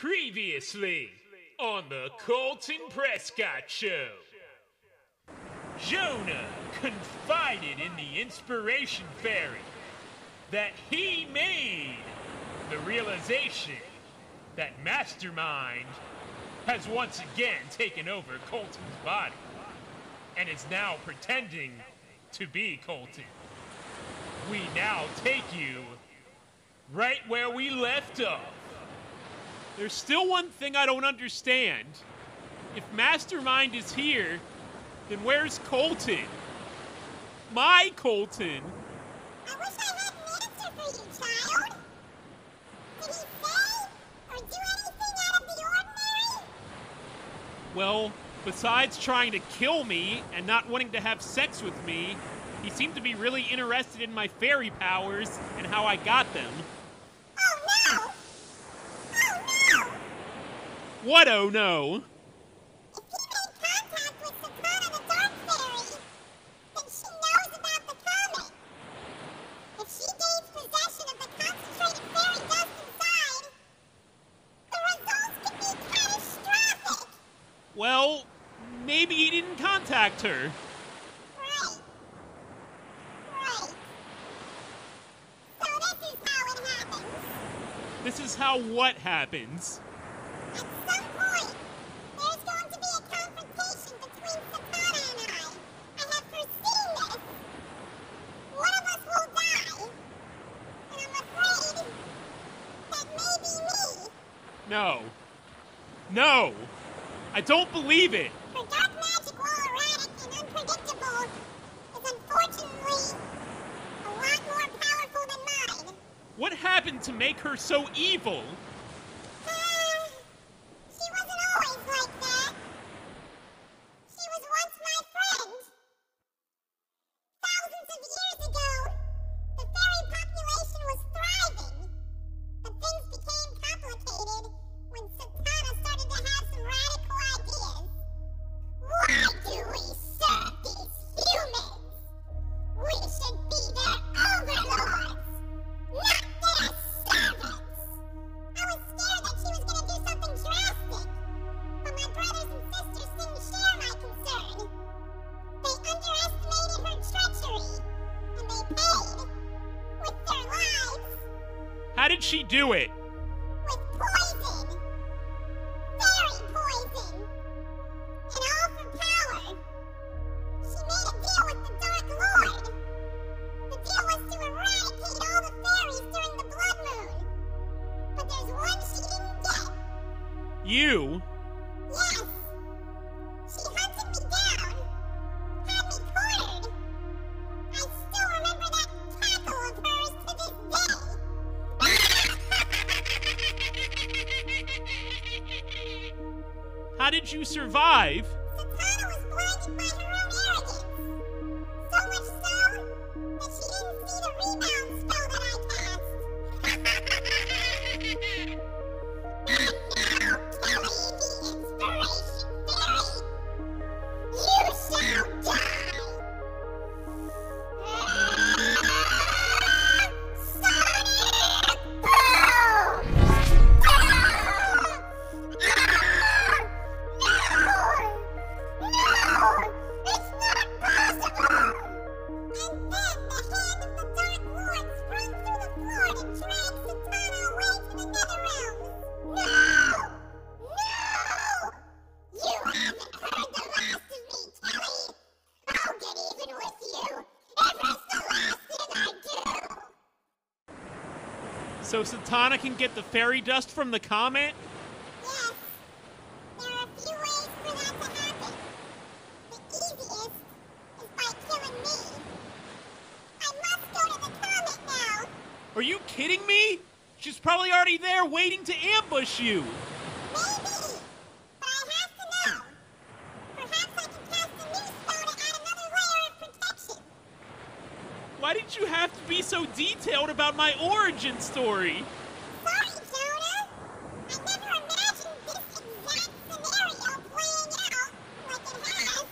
Previously on the Colton Prescott Show. Jonah confided in the Inspiration Fairy that he made the realization that Mastermind has once again taken over Colton's body and is now pretending to be Colton. We now take you right where we left off. There's still one thing I don't understand. If Mastermind is here, then where's Colton? My Colton. I wish I had an answer for you, child. Did he say or do anything out of the ordinary? Well, besides trying to kill me and not wanting to have sex with me, he seemed to be really interested in my fairy powers and how I got them. Oh no! Oh no! What oh no? If he made contact with Satana the Dark Fairy, then she knows about the comet. If she gains possession of the concentrated fairy dust inside, the results could be catastrophic. Well, maybe he didn't contact her. Right. Right. So this is how it happens. This is how what happens. At some point, there's going to be a confrontation between Satana and I. I have foreseen this. One of us will die. And I'm afraid that maybe me. No. No. I don't believe it. Her dark magic, while erratic and unpredictable, is unfortunately a lot more powerful than mine. What happened to make her so evil? She do it? How did you survive? Was blinded by her So Satana can get the fairy dust from the comet? Yes. There are a few ways for that to happen. The easiest is by killing me. I must go to the comet now. Are you kidding me? She's probably already there waiting to ambush you. Maybe. But I have to know. Perhaps I can cast a new spell to add another layer of protection. Why did you have to be so detailed about my origin story? Sorry, Jonah. I never imagined this exact scenario playing out like it has.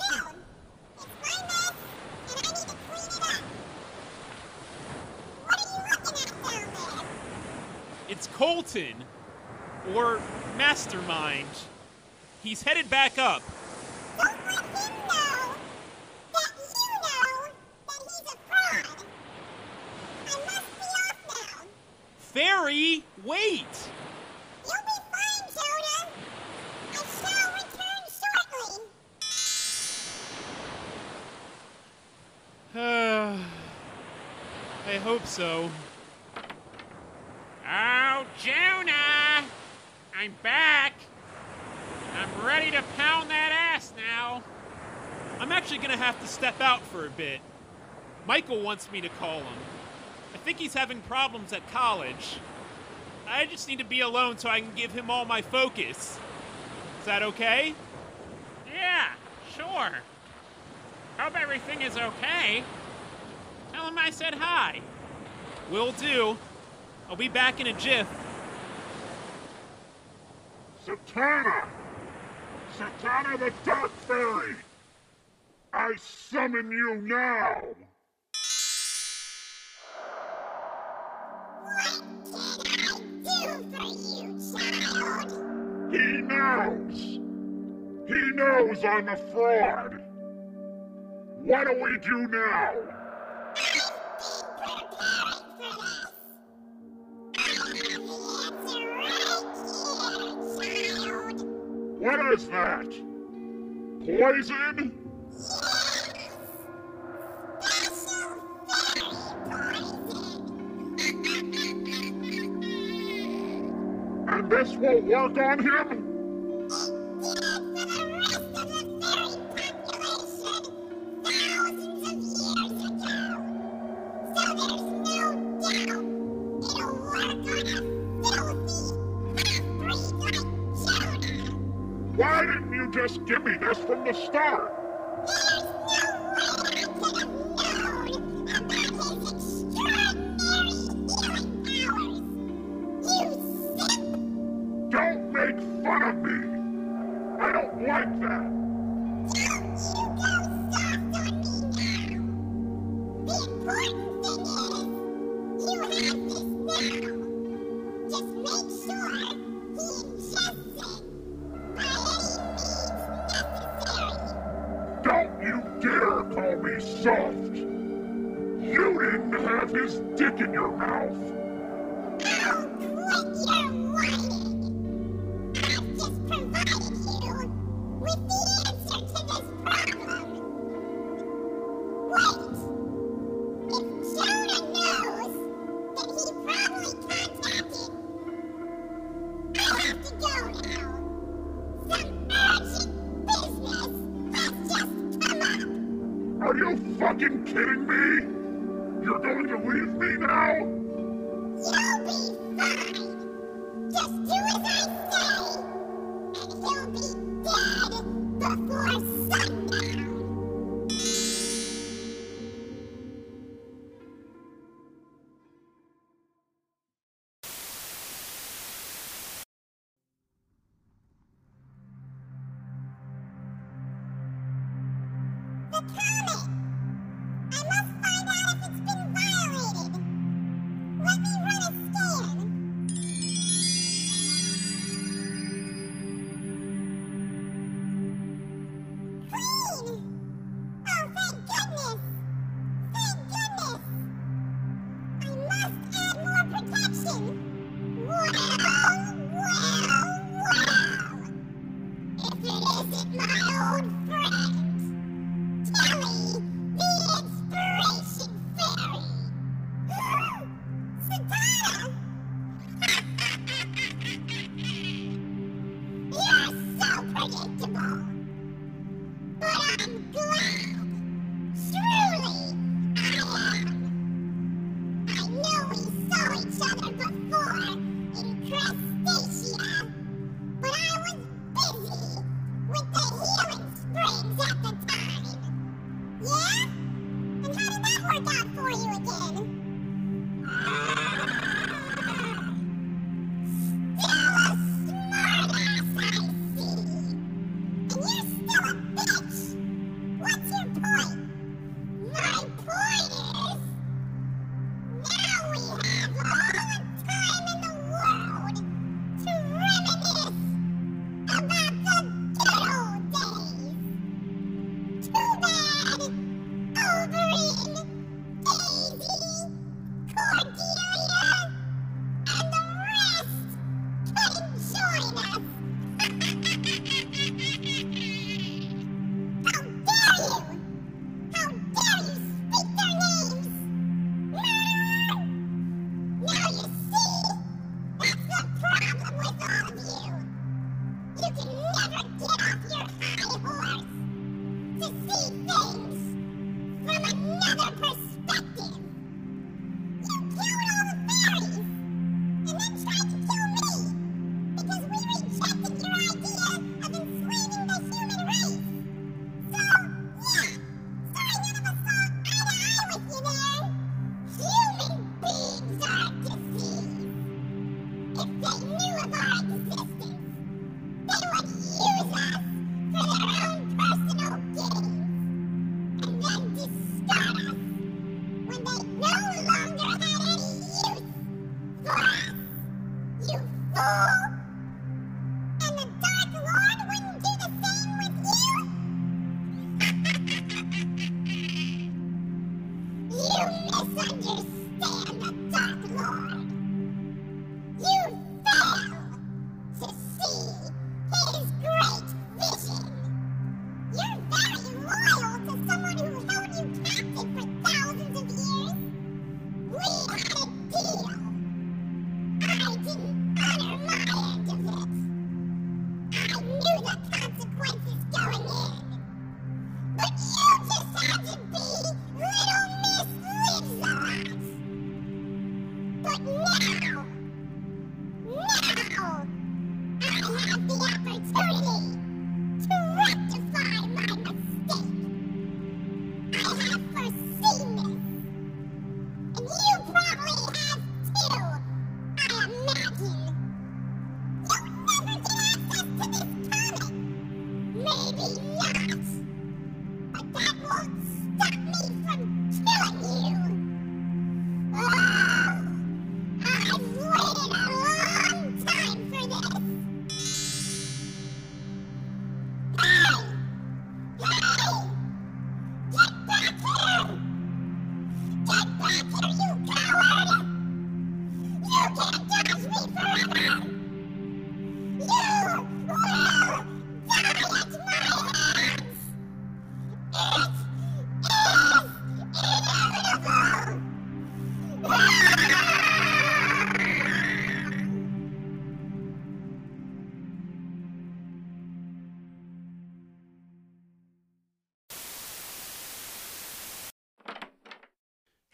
Still, it's my mess, and I need to clean it up. What are you looking at down there? It's Colton. or Mastermind. He's headed back up. So. Oh, Jonah! I'm back! I'm ready to pound that ass now! I'm actually gonna have to step out for a bit. Michael wants me to call him. I think he's having problems at college. I just need to be alone so I can give him all my focus. Is that okay? Yeah, sure. Hope everything is okay. Tell him I said hi. Will do. I'll be back in a jiff. Satana! Satana the Dark Fairy! I summon you now! What can I do for you, child? He knows! He knows I'm a fraud! What do we do now? What is that? Poison? And this will work on him? Just give me this from the start? Don't make fun of me! I don't like that! Dick in your mouth! Quit your whining! I've just provided you with the answer to this problem. Wait! If Jonah knows that he probably contacted... I have to go now. Some urgent business has just come up. Are you fucking kidding me? You're going to leave me now? You'll be fine. Just do as I Get off your You misunderstand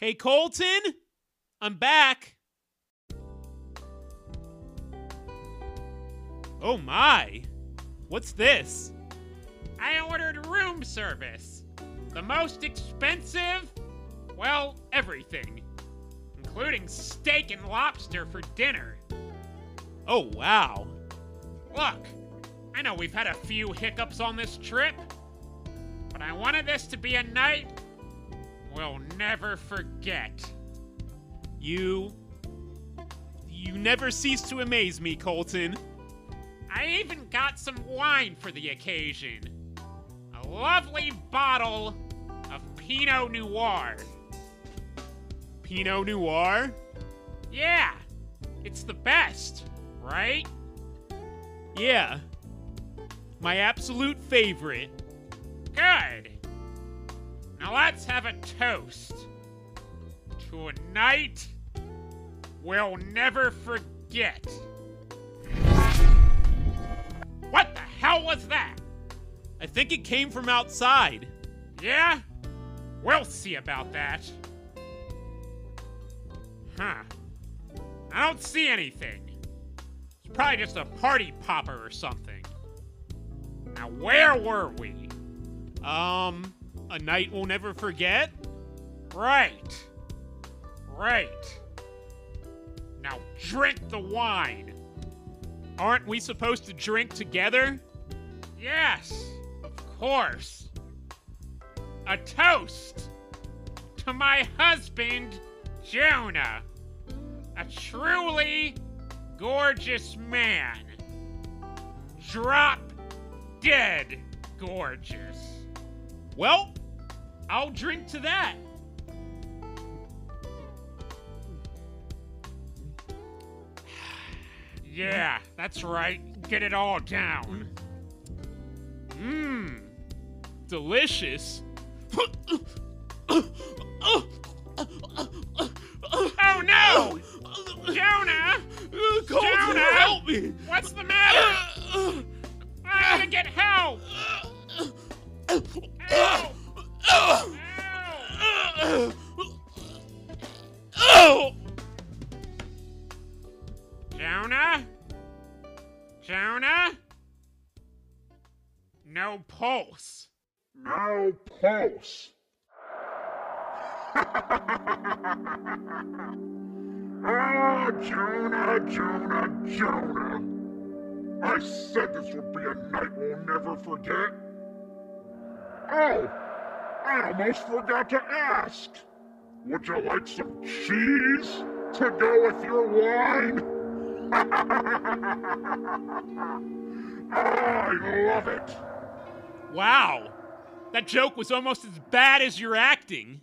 Hey, Colton! I'm back! Oh my! What's this? I ordered room service. The most expensive? Well, everything. Including steak and lobster for dinner. Oh wow. Look, I know we've had a few hiccups on this trip, but I wanted this to be a night we'll never forget. You. You never cease to amaze me, Colton. I even got some wine for the occasion. A lovely bottle of Pinot Noir. Pinot Noir? Yeah, it's the best, right? Yeah. My absolute favorite. Good. Now let's have a toast to a night we'll never forget. What the hell was that? I think it came from outside. Yeah? We'll see about that. Huh. I don't see anything. It's probably just a party popper or something. Now, where were we? Um, a night we'll never forget? Right. Right. Now, drink the wine. Aren't we supposed to drink together? Yes, of course. A toast to my husband, Jonah. A truly gorgeous man. Drop dead gorgeous. Well, I'll drink to that. Yeah, that's right. Get it all down. Mmm. Delicious. Oh no! Jonah! Colton, Jonah! help me! What's the matter? I gotta get help! Help! Ah, Jonah, Jonah, Jonah. I said this would be a night we'll never forget. Oh, I almost forgot to ask. Would you like some cheese to go with your wine? I love it. Wow. That joke was almost as bad as your acting.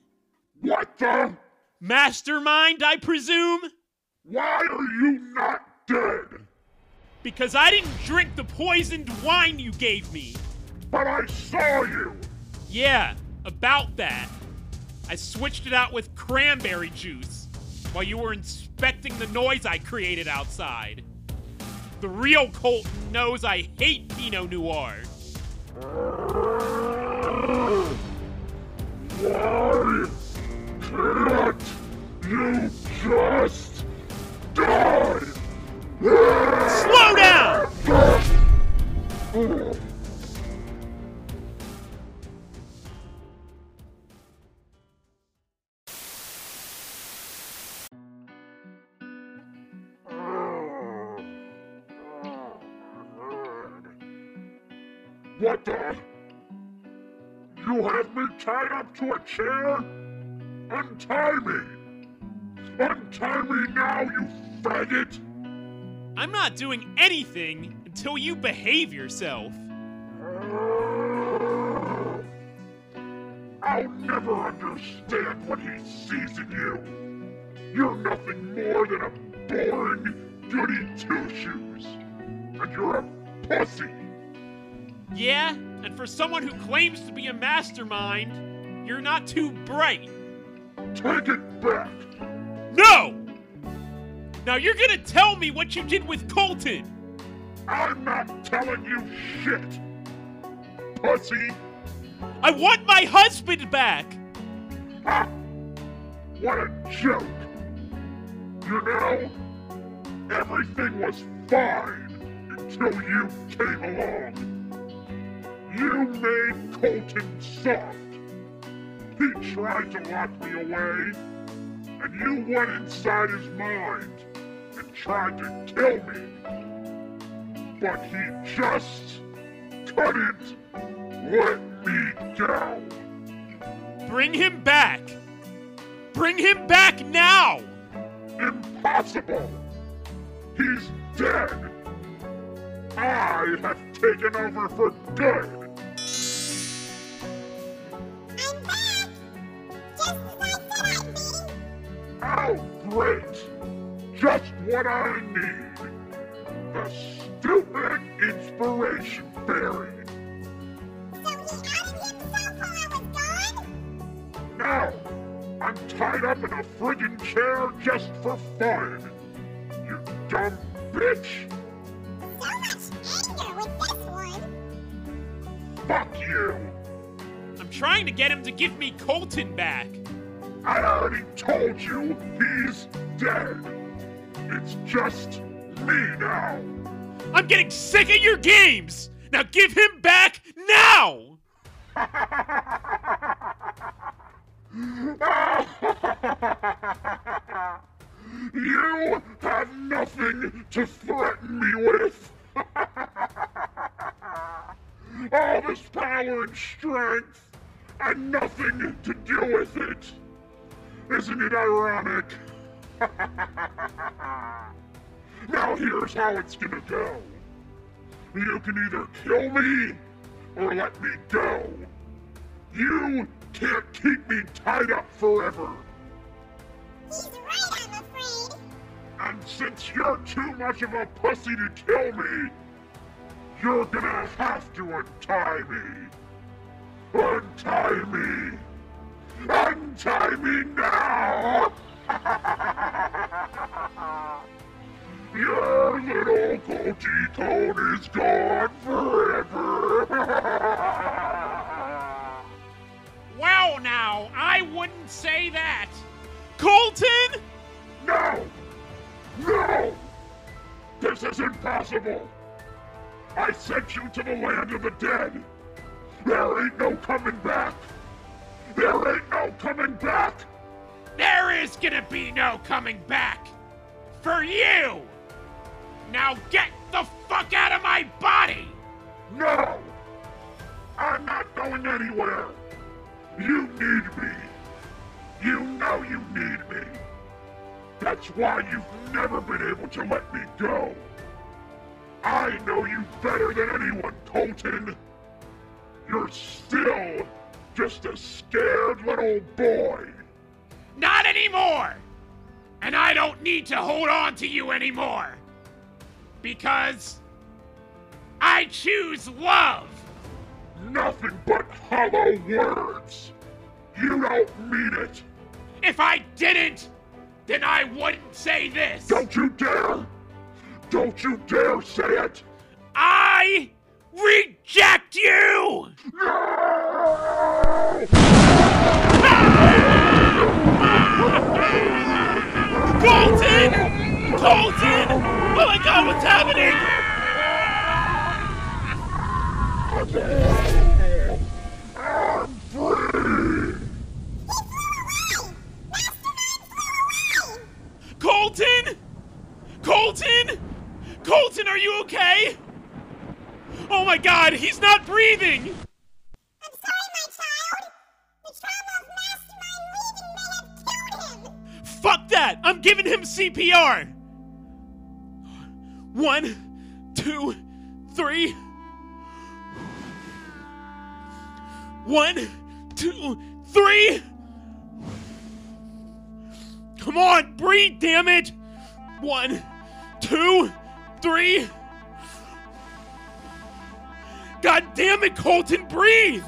What the? Mastermind, I presume? Why are you not dead? Because I didn't drink the poisoned wine you gave me. But I saw you. Yeah, about that. I switched it out with cranberry juice while you were inspecting the noise I created outside. The real Colton knows I hate Pinot Noir. Why can't you just die? Slow down! Tied up to a chair? Untie me! Untie me now, you faggot! I'm not doing anything until you behave yourself. I'll never understand what he sees in you. You're nothing more than a boring goody two-shoes. And you're a pussy. Yeah, and for someone who claims to be a mastermind, you're not too bright. Take it back. No! Now you're gonna tell me what you did with Colton! I'm not telling you shit. Pussy. I want my husband back! Ha! What a joke. You know, everything was fine until you came along. You made Colton soft. He tried to lock me away, and you went inside his mind and tried to kill me. But he just couldn't let me go. Bring him back! Bring him back now! Impossible! He's dead! I have taken over for good! What I need! The stupid inspiration fairy! So he outed himself while I was gone? Now, I'm tied up in a friggin' chair just for fun! You dumb bitch! So much anger with this one! Fuck you! I'm trying to get him to give me Colton back. I already told you he's dead! It's just me now! I'm getting sick of your games! Now give him back now! You have nothing to threaten me with! All this power and strength, and nothing to do with it! Isn't it ironic? now here's how it's gonna go. You can either kill me, or let me go. You can't keep me tied up forever. He's right, I'm afraid! And since you're too much of a pussy to kill me, you're gonna have to untie me. Untie me. Untie me now! Your little goatee cone is gone forever! Wow, now, I wouldn't say that. Colton? No! No! This is impossible! I sent you to the land of the dead! There ain't no coming back! There ain't no coming back! There is gonna be no coming back. for you! Now get the fuck out of my body! No! I'm not going anywhere! You need me! You know you need me! That's why you've never been able to let me go! I know you better than anyone, Colton! You're still just a scared little boy! Not anymore! And I don't need to hold on to you anymore! Because I choose love! Nothing but hollow words! You don't mean it! If I didn't, then I wouldn't say this! Don't you dare! Don't you dare say it! I reject you! No! One, two, three. Come on, breathe, damn it! One, two, three. God damn it, Colton, breathe!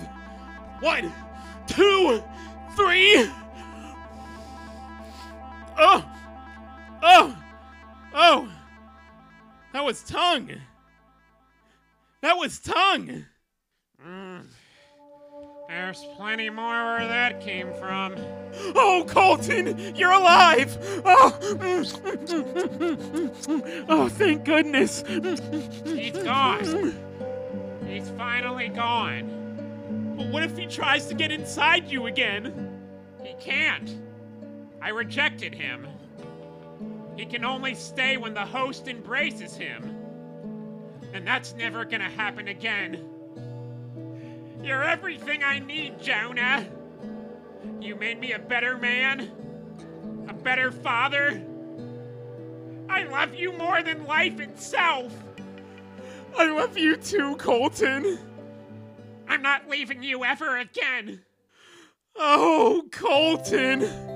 One, two, three. Oh! Oh! Oh! That was tongue! That was tongue! Mm. There's plenty more where that came from. Oh, Colton! You're alive! Oh! Oh, thank goodness! He's gone. He's finally gone. But what if he tries to get inside you again? He can't. I rejected him. He can only stay when the host embraces him. And that's never gonna happen again. You're everything I need, Jonah. You made me a better man, a better father. I love you more than life itself. I love you too, Colton! I'm not leaving you ever again. Oh, Colton!